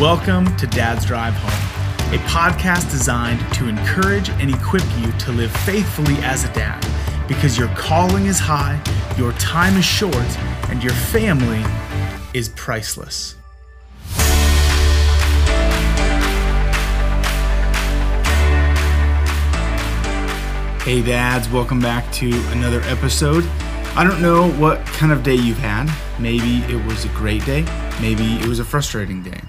Welcome to Dad's Drive Home, a podcast designed to encourage and equip you to live faithfully as a dad because your calling is high, your time is short, and your family is priceless. Hey, dads, welcome back to another episode. I don't know what kind of day you've had. Maybe it was a great day, maybe it was a frustrating day.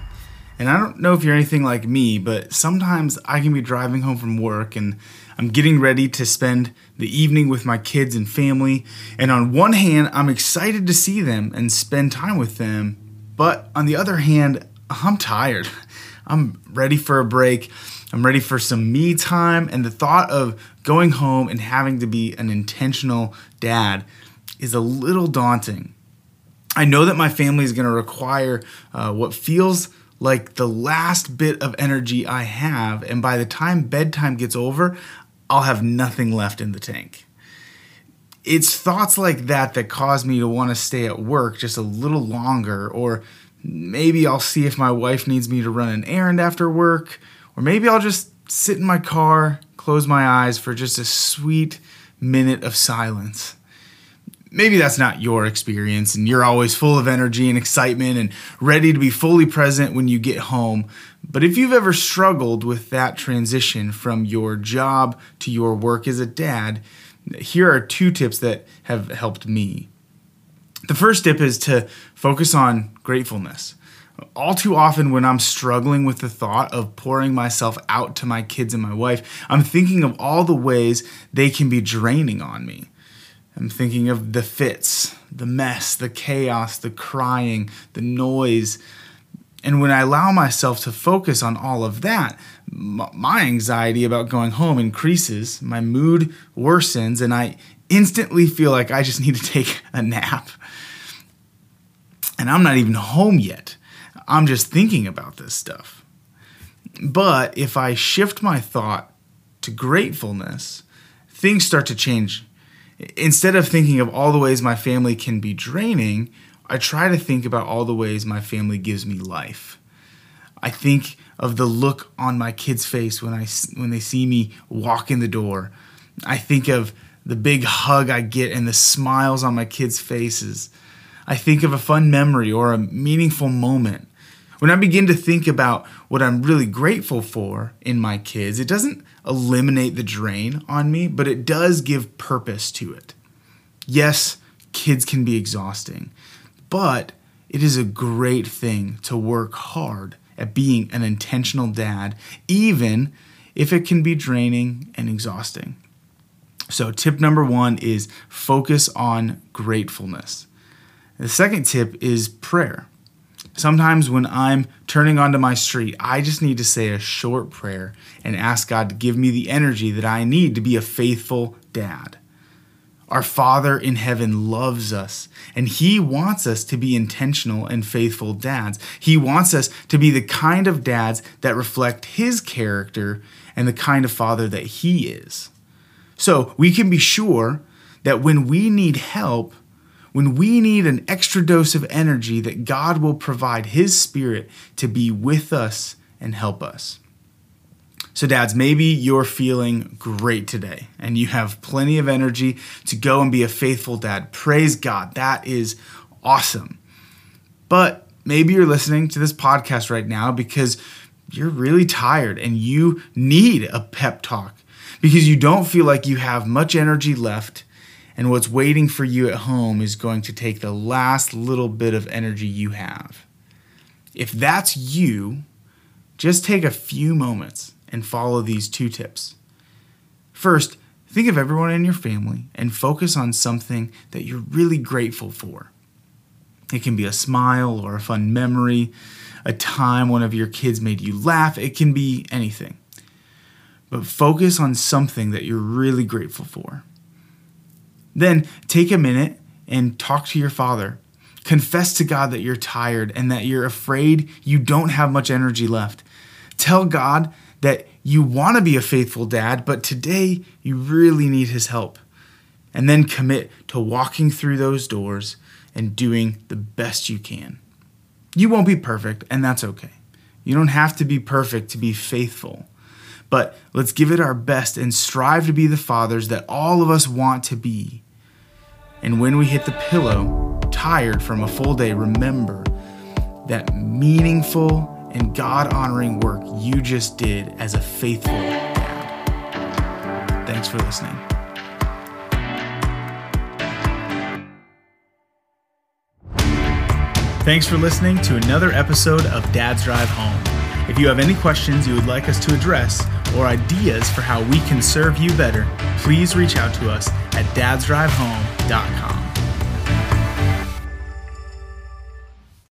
And I don't know if you're anything like me, but sometimes I can be driving home from work and I'm getting ready to spend the evening with my kids and family. And on one hand, I'm excited to see them and spend time with them. But on the other hand, I'm tired. I'm ready for a break. I'm ready for some me time. And the thought of going home and having to be an intentional dad is a little daunting. I know that my family is going to require uh, what feels like the last bit of energy I have, and by the time bedtime gets over, I'll have nothing left in the tank. It's thoughts like that that cause me to want to stay at work just a little longer, or maybe I'll see if my wife needs me to run an errand after work, or maybe I'll just sit in my car, close my eyes for just a sweet minute of silence maybe that's not your experience and you're always full of energy and excitement and ready to be fully present when you get home. But if you've ever struggled with that transition from your job to your work as a dad, here are two tips that have helped me. The first tip is to focus on gratefulness. All too often, when I'm struggling with the thought of pouring myself out to my kids and my wife, I'm thinking of all the ways they can be draining on me. I'm thinking of the fits, the mess, the chaos, the crying, the noise. And when I allow myself to focus on all of that, my anxiety about going home increases, my mood worsens, and I instantly feel like I just need to take a nap. And I'm not even home yet. I'm just thinking about this stuff. But if I shift my thought to gratefulness, things start to change instead of thinking of all the ways my family can be draining, I try to think about all the ways my family gives me life. I think of the look on my kids' face when I when they see me walk in the door. I think of the big hug I get and the smiles on my kids' faces. I think of a fun memory or a meaningful moment. When I begin to think about what I'm really grateful for in my kids, it doesn't eliminate the drain on me, but it does give purpose to it. Yes, kids can be exhausting, but it is a great thing to work hard at being an intentional dad, even if it can be draining and exhausting. So, tip number one is focus on gratefulness. The second tip is prayer. Sometimes when I'm turning onto my street, I just need to say a short prayer and ask God to give me the energy that I need to be a faithful dad. Our Father in heaven loves us, and He wants us to be intentional and faithful dads. He wants us to be the kind of dads that reflect His character and the kind of father that He is. So we can be sure that when we need help, when we need an extra dose of energy, that God will provide His Spirit to be with us and help us. So, dads, maybe you're feeling great today and you have plenty of energy to go and be a faithful dad. Praise God. That is awesome. But maybe you're listening to this podcast right now because you're really tired and you need a pep talk because you don't feel like you have much energy left and what's waiting for you at home is going to take the last little bit of energy you have. If that's you, just take a few moments and follow these two tips. First, think of everyone in your family and focus on something that you're really grateful for. It can be a smile or a fun memory, a time one of your kids made you laugh, it can be anything. But focus on something that you're really grateful for. Then take a minute and talk to your father. Confess to God that you're tired and that you're afraid you don't have much energy left. Tell God that you want to be a faithful dad, but today you really need his help. And then commit to walking through those doors and doing the best you can. You won't be perfect, and that's okay. You don't have to be perfect to be faithful. But let's give it our best and strive to be the fathers that all of us want to be. And when we hit the pillow, tired from a full day, remember that meaningful and God honoring work you just did as a faithful dad. Thanks for listening. Thanks for listening to another episode of Dad's Drive Home. If you have any questions you would like us to address or ideas for how we can serve you better, please reach out to us at dadsdrivehome.com.